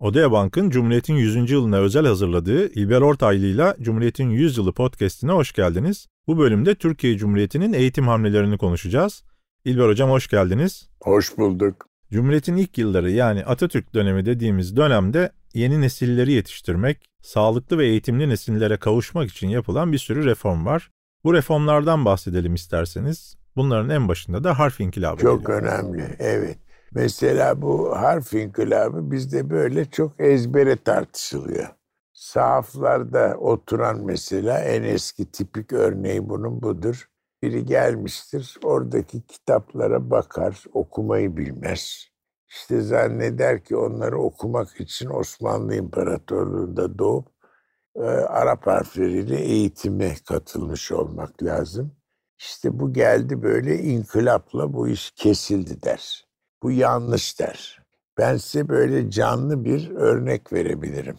Odea Bank'ın Cumhuriyet'in 100. yılına özel hazırladığı İlber Ortaylı ile Cumhuriyet'in 100 yılı podcast'ine hoş geldiniz. Bu bölümde Türkiye Cumhuriyeti'nin eğitim hamlelerini konuşacağız. İlber Hocam hoş geldiniz. Hoş bulduk. Cumhuriyet'in ilk yılları yani Atatürk dönemi dediğimiz dönemde yeni nesilleri yetiştirmek, sağlıklı ve eğitimli nesillere kavuşmak için yapılan bir sürü reform var. Bu reformlardan bahsedelim isterseniz. Bunların en başında da harf inkılabı Çok geliyor. önemli, evet. Mesela bu harf inkılabı bizde böyle çok ezbere tartışılıyor. Sahaflarda oturan mesela en eski tipik örneği bunun budur. Biri gelmiştir, oradaki kitaplara bakar, okumayı bilmez. İşte zanneder ki onları okumak için Osmanlı İmparatorluğu'nda doğup e, Arap harfleriyle eğitime katılmış olmak lazım. İşte bu geldi böyle inkılapla bu iş kesildi der. Bu yanlış der. Ben size böyle canlı bir örnek verebilirim.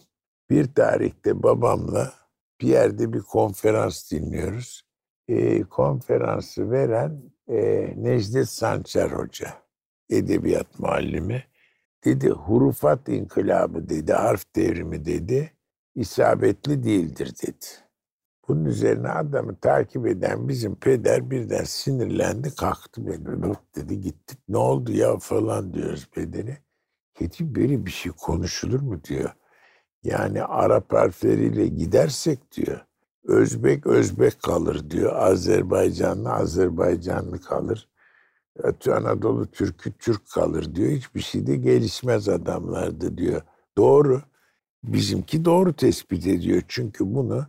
Bir tarihte babamla bir yerde bir konferans dinliyoruz. E, konferansı veren e, Necdet Sancar Hoca, edebiyat muallimi. Dedi hurufat inkılabı dedi, harf devrimi dedi, isabetli değildir dedi. Bunun üzerine adamı takip eden bizim peder birden sinirlendi kalktı beni. Bak dedi gittik ne oldu ya falan diyoruz pederi. Dedi böyle bir şey konuşulur mu diyor. Yani Arap harfleriyle gidersek diyor. Özbek Özbek kalır diyor. Azerbaycanlı Azerbaycanlı kalır. Anadolu Türk'ü Türk kalır diyor. Hiçbir şey de gelişmez adamlardı diyor. Doğru. Bizimki doğru tespit ediyor. Çünkü bunu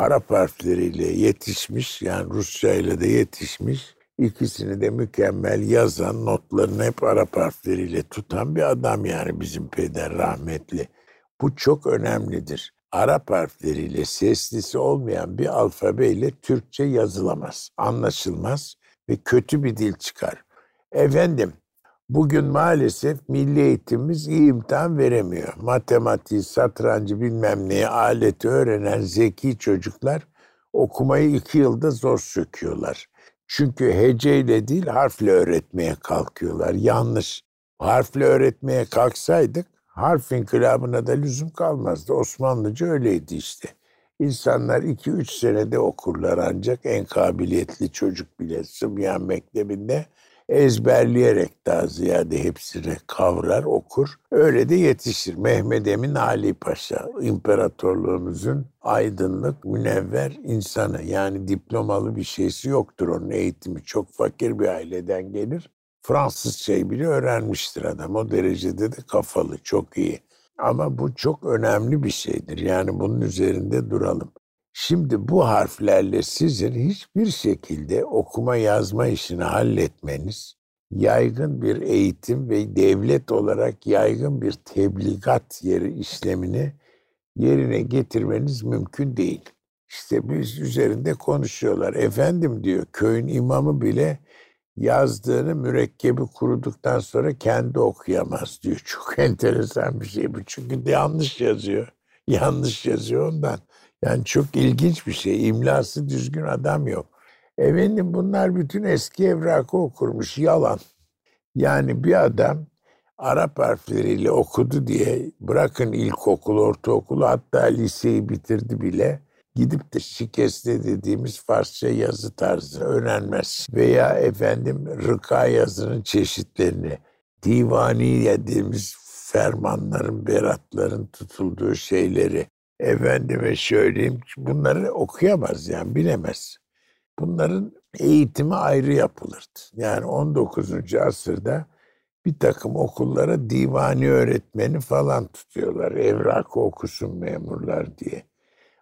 Arap harfleriyle yetişmiş yani Rusça ile de yetişmiş ikisini de mükemmel yazan notlarını hep Arap harfleriyle tutan bir adam yani bizim peder rahmetli. Bu çok önemlidir. Arap harfleriyle seslisi olmayan bir alfabeyle Türkçe yazılamaz, anlaşılmaz ve kötü bir dil çıkar. Efendim Bugün maalesef milli eğitimimiz iyi imtihan veremiyor. Matematiği, satrancı bilmem neyi, aleti öğrenen zeki çocuklar okumayı iki yılda zor söküyorlar. Çünkü heceyle değil harfle öğretmeye kalkıyorlar. Yanlış. Harfle öğretmeye kalksaydık harf inkılabına da lüzum kalmazdı. Osmanlıca öyleydi işte. İnsanlar iki üç senede okurlar ancak en kabiliyetli çocuk bile Sıbyan Mektebi'nde ezberleyerek daha ziyade hepsini kavrar, okur. Öyle de yetişir. Mehmet Emin Ali Paşa, imparatorluğumuzun aydınlık, münevver insanı. Yani diplomalı bir şeysi yoktur onun eğitimi. Çok fakir bir aileden gelir. Fransızcayı bile öğrenmiştir adam. O derecede de kafalı, çok iyi. Ama bu çok önemli bir şeydir. Yani bunun üzerinde duralım. Şimdi bu harflerle sizin hiçbir şekilde okuma yazma işini halletmeniz, yaygın bir eğitim ve devlet olarak yaygın bir tebligat yeri işlemini yerine getirmeniz mümkün değil. İşte biz üzerinde konuşuyorlar. Efendim diyor köyün imamı bile yazdığını mürekkebi kuruduktan sonra kendi okuyamaz diyor. Çok enteresan bir şey bu. Çünkü de yanlış yazıyor. Yanlış yazıyor ondan. Yani çok ilginç bir şey. İmlası düzgün adam yok. Efendim bunlar bütün eski evrakı okurmuş. Yalan. Yani bir adam Arap harfleriyle okudu diye bırakın ilkokul, ortaokulu hatta liseyi bitirdi bile gidip de şikeste dediğimiz Farsça yazı tarzı öğrenmez. Veya efendim rıka yazının çeşitlerini, divani dediğimiz fermanların, beratların tutulduğu şeyleri efendime söyleyeyim bunları okuyamaz yani bilemez. Bunların eğitimi ayrı yapılırdı. Yani 19. asırda bir takım okullara divani öğretmeni falan tutuyorlar. Evrakı okusun memurlar diye.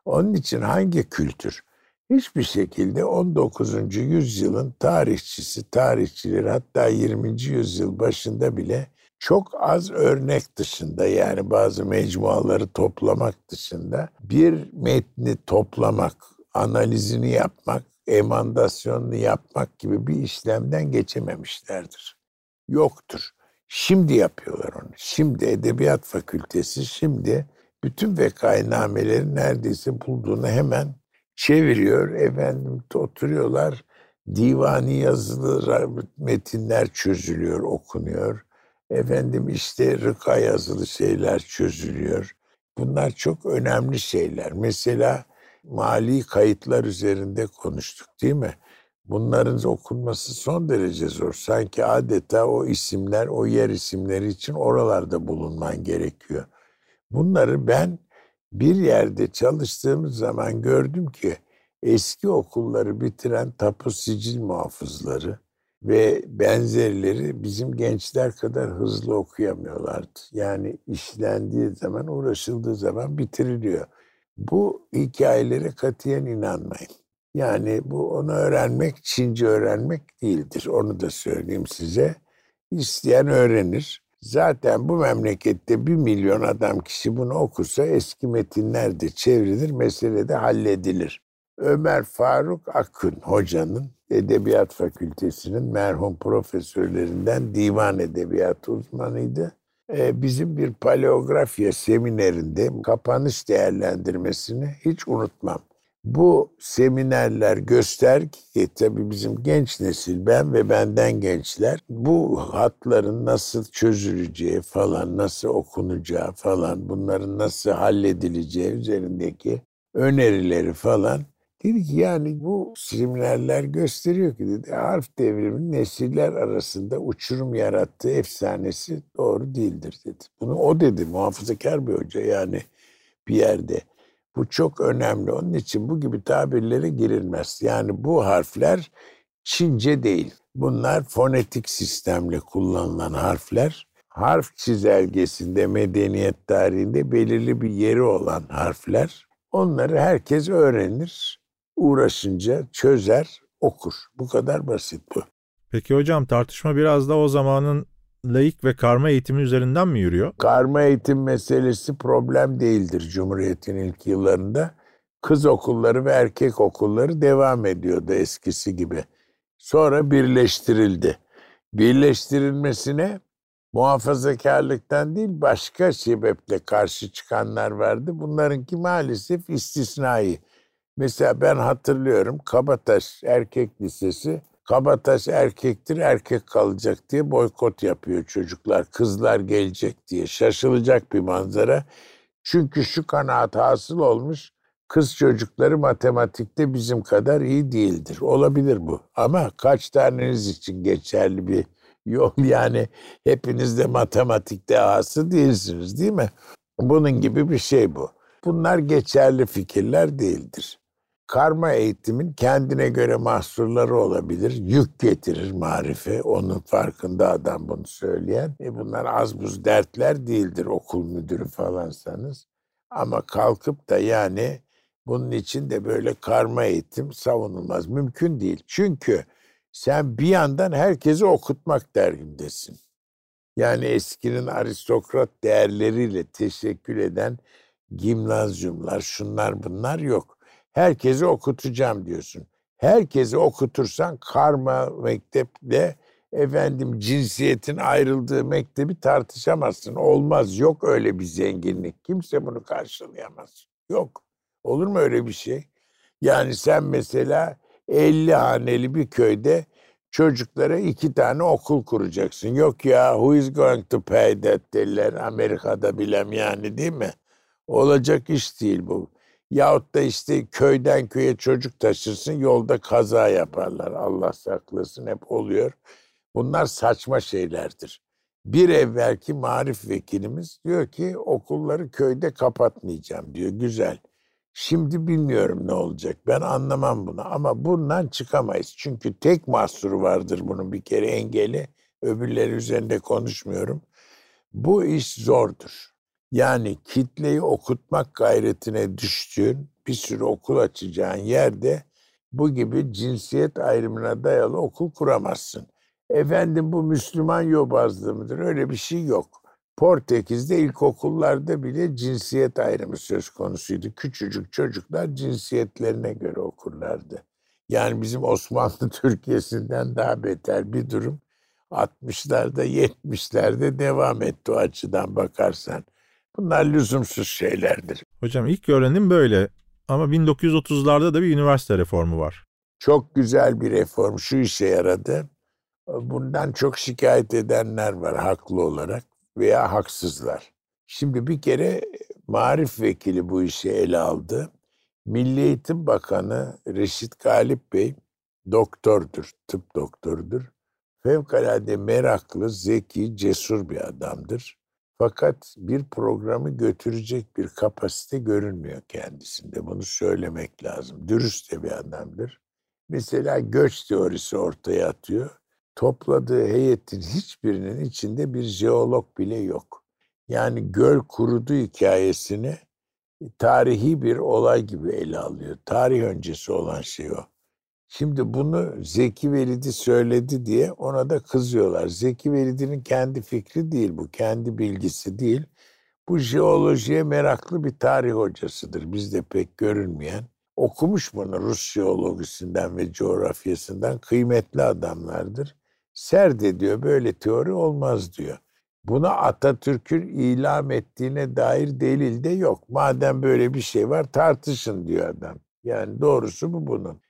Onun için hangi kültür? Hiçbir şekilde 19. yüzyılın tarihçisi, tarihçileri hatta 20. yüzyıl başında bile çok az örnek dışında yani bazı mecmuaları toplamak dışında bir metni toplamak, analizini yapmak, emandasyonunu yapmak gibi bir işlemden geçememişlerdir. Yoktur. Şimdi yapıyorlar onu. Şimdi Edebiyat Fakültesi şimdi bütün vekainameleri neredeyse bulduğunu hemen çeviriyor. Efendim oturuyorlar. Divani yazılı metinler çözülüyor, okunuyor Efendim işte rıka yazılı şeyler çözülüyor. Bunlar çok önemli şeyler. Mesela mali kayıtlar üzerinde konuştuk değil mi? Bunların okunması son derece zor. Sanki adeta o isimler, o yer isimleri için oralarda bulunman gerekiyor. Bunları ben bir yerde çalıştığımız zaman gördüm ki eski okulları bitiren tapu sicil muhafızları ve benzerleri bizim gençler kadar hızlı okuyamıyorlardı. Yani işlendiği zaman, uğraşıldığı zaman bitiriliyor. Bu hikayelere katiyen inanmayın. Yani bu onu öğrenmek, Çince öğrenmek değildir. Onu da söyleyeyim size. İsteyen öğrenir. Zaten bu memlekette bir milyon adam kişi bunu okursa eski metinler de çevrilir, mesele de halledilir. Ömer Faruk Akın hocanın Edebiyat Fakültesinin merhum profesörlerinden divan edebiyatı uzmanıydı. Ee, bizim bir paleografya seminerinde kapanış değerlendirmesini hiç unutmam. Bu seminerler göster ki tabii bizim genç nesil ben ve benden gençler bu hatların nasıl çözüleceği falan nasıl okunacağı falan bunların nasıl halledileceği üzerindeki önerileri falan Dedi ki yani bu seminerler gösteriyor ki dedi harf devriminin nesiller arasında uçurum yarattığı efsanesi doğru değildir dedi. Bunu o dedi muhafazakar bir hoca yani bir yerde. Bu çok önemli. Onun için bu gibi tabirlere girilmez. Yani bu harfler Çince değil. Bunlar fonetik sistemle kullanılan harfler. Harf çizelgesinde medeniyet tarihinde belirli bir yeri olan harfler. Onları herkes öğrenir uğraşınca çözer, okur. Bu kadar basit bu. Peki hocam tartışma biraz da o zamanın laik ve karma eğitimi üzerinden mi yürüyor? Karma eğitim meselesi problem değildir Cumhuriyet'in ilk yıllarında. Kız okulları ve erkek okulları devam ediyordu eskisi gibi. Sonra birleştirildi. Birleştirilmesine muhafazakarlıktan değil başka sebeple karşı çıkanlar vardı. Bunlarınki maalesef istisnai. Mesela ben hatırlıyorum Kabataş Erkek Lisesi Kabataş erkektir erkek kalacak diye boykot yapıyor çocuklar. Kızlar gelecek diye şaşılacak bir manzara. Çünkü şu kanaat hasıl olmuş kız çocukları matematikte bizim kadar iyi değildir. Olabilir bu ama kaç taneniz için geçerli bir yol yani hepiniz de matematikte ahası değilsiniz değil mi? Bunun gibi bir şey bu. Bunlar geçerli fikirler değildir karma eğitimin kendine göre mahsurları olabilir. Yük getirir marife. Onun farkında adam bunu söyleyen. E bunlar az buz dertler değildir okul müdürü falansanız. Ama kalkıp da yani bunun için de böyle karma eğitim savunulmaz. Mümkün değil. Çünkü sen bir yandan herkesi okutmak derdindesin. Yani eskinin aristokrat değerleriyle teşekkül eden gimnazyumlar, şunlar bunlar yok herkesi okutacağım diyorsun. Herkesi okutursan karma mekteple efendim cinsiyetin ayrıldığı mektebi tartışamazsın. Olmaz. Yok öyle bir zenginlik. Kimse bunu karşılayamaz. Yok. Olur mu öyle bir şey? Yani sen mesela 50 haneli bir köyde çocuklara iki tane okul kuracaksın. Yok ya who is going to pay that derler Amerika'da bilem yani değil mi? Olacak iş değil bu. Yahut da işte köyden köye çocuk taşırsın yolda kaza yaparlar. Allah saklasın hep oluyor. Bunlar saçma şeylerdir. Bir evvelki marif vekilimiz diyor ki okulları köyde kapatmayacağım diyor. Güzel. Şimdi bilmiyorum ne olacak. Ben anlamam bunu ama bundan çıkamayız. Çünkü tek mahsuru vardır bunun bir kere engeli. Öbürleri üzerinde konuşmuyorum. Bu iş zordur. Yani kitleyi okutmak gayretine düştüğün bir sürü okul açacağın yerde bu gibi cinsiyet ayrımına dayalı okul kuramazsın. Efendim bu Müslüman yobazlığı mıdır? Öyle bir şey yok. Portekiz'de ilkokullarda bile cinsiyet ayrımı söz konusuydu. Küçücük çocuklar cinsiyetlerine göre okurlardı. Yani bizim Osmanlı Türkiye'sinden daha beter bir durum 60'larda 70'lerde devam etti o açıdan bakarsan. Bunlar lüzumsuz şeylerdir. Hocam ilk öğrenim böyle ama 1930'larda da bir üniversite reformu var. Çok güzel bir reform şu işe yaradı. Bundan çok şikayet edenler var haklı olarak veya haksızlar. Şimdi bir kere marif vekili bu işi ele aldı. Milli Eğitim Bakanı Reşit Galip Bey doktordur, tıp doktorudur. Fevkalade meraklı, zeki, cesur bir adamdır. Fakat bir programı götürecek bir kapasite görünmüyor kendisinde. Bunu söylemek lazım. Dürüst de bir adamdır. Mesela göç teorisi ortaya atıyor. Topladığı heyetin hiçbirinin içinde bir jeolog bile yok. Yani göl kurudu hikayesini tarihi bir olay gibi ele alıyor. Tarih öncesi olan şey o. Şimdi bunu Zeki Velidi söyledi diye ona da kızıyorlar. Zeki Velidi'nin kendi fikri değil bu, kendi bilgisi değil. Bu jeolojiye meraklı bir tarih hocasıdır. Bizde pek görünmeyen. Okumuş bunu Rus jeolojisinden ve coğrafyasından kıymetli adamlardır. Serd ediyor böyle teori olmaz diyor. Buna Atatürk'ün ilam ettiğine dair delil de yok. Madem böyle bir şey var tartışın diyor adam. Yani doğrusu bu bunun.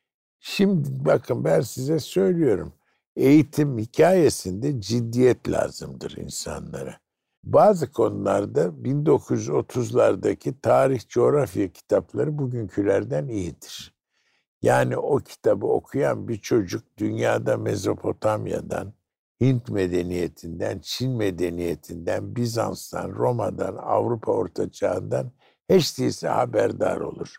Şimdi bakın ben size söylüyorum. Eğitim hikayesinde ciddiyet lazımdır insanlara. Bazı konularda 1930'lardaki tarih coğrafya kitapları bugünkülerden iyidir. Yani o kitabı okuyan bir çocuk dünyada Mezopotamya'dan, Hint medeniyetinden, Çin medeniyetinden, Bizans'tan, Roma'dan, Avrupa Orta Çağ'ından hiç değilse haberdar olur.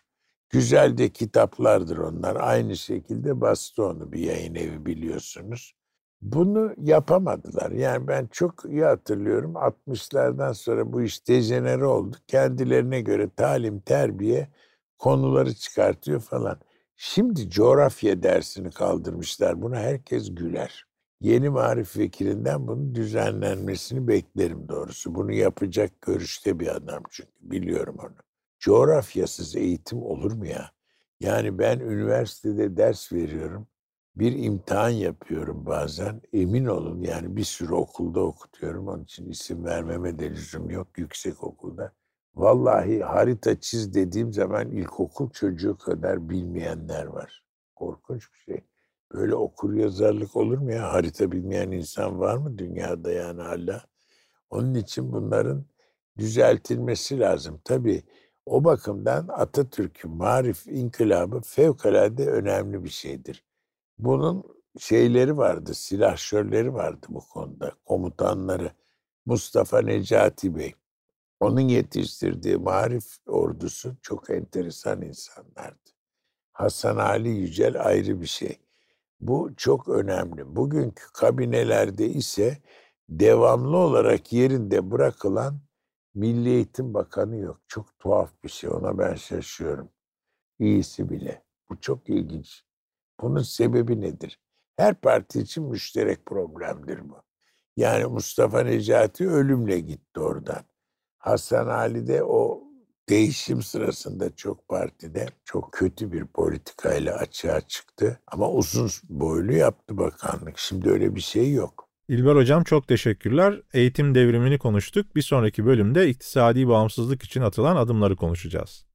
Güzel de kitaplardır onlar. Aynı şekilde bastı onu bir yayın evi biliyorsunuz. Bunu yapamadılar. Yani ben çok iyi hatırlıyorum. 60'lardan sonra bu iş dejenere oldu. Kendilerine göre talim, terbiye konuları çıkartıyor falan. Şimdi coğrafya dersini kaldırmışlar. Buna herkes güler. Yeni marif vekilinden bunun düzenlenmesini beklerim doğrusu. Bunu yapacak görüşte bir adam çünkü biliyorum onu. Coğrafyasız eğitim olur mu ya? Yani ben üniversitede ders veriyorum. Bir imtihan yapıyorum bazen. Emin olun yani bir sürü okulda okutuyorum. Onun için isim vermeme de lüzum yok yüksek okulda. Vallahi harita çiz dediğim zaman ilkokul çocuğu kadar bilmeyenler var. Korkunç bir şey. Böyle okur yazarlık olur mu ya? Harita bilmeyen insan var mı dünyada yani hala? Onun için bunların düzeltilmesi lazım. Tabii o bakımdan Atatürk'ün marif inkılabı fevkalade önemli bir şeydir. Bunun şeyleri vardı, silahşörleri vardı bu konuda, komutanları. Mustafa Necati Bey, onun yetiştirdiği marif ordusu çok enteresan insanlardı. Hasan Ali Yücel ayrı bir şey. Bu çok önemli. Bugünkü kabinelerde ise devamlı olarak yerinde bırakılan Milli Eğitim Bakanı yok. Çok tuhaf bir şey. Ona ben şaşıyorum. İyisi bile. Bu çok ilginç. Bunun sebebi nedir? Her parti için müşterek problemdir bu. Yani Mustafa Necati ölümle gitti oradan. Hasan Ali de o değişim sırasında çok partide çok kötü bir politikayla açığa çıktı. Ama uzun boylu yaptı bakanlık. Şimdi öyle bir şey yok. İlber Hocam çok teşekkürler. Eğitim devrimini konuştuk. Bir sonraki bölümde iktisadi bağımsızlık için atılan adımları konuşacağız.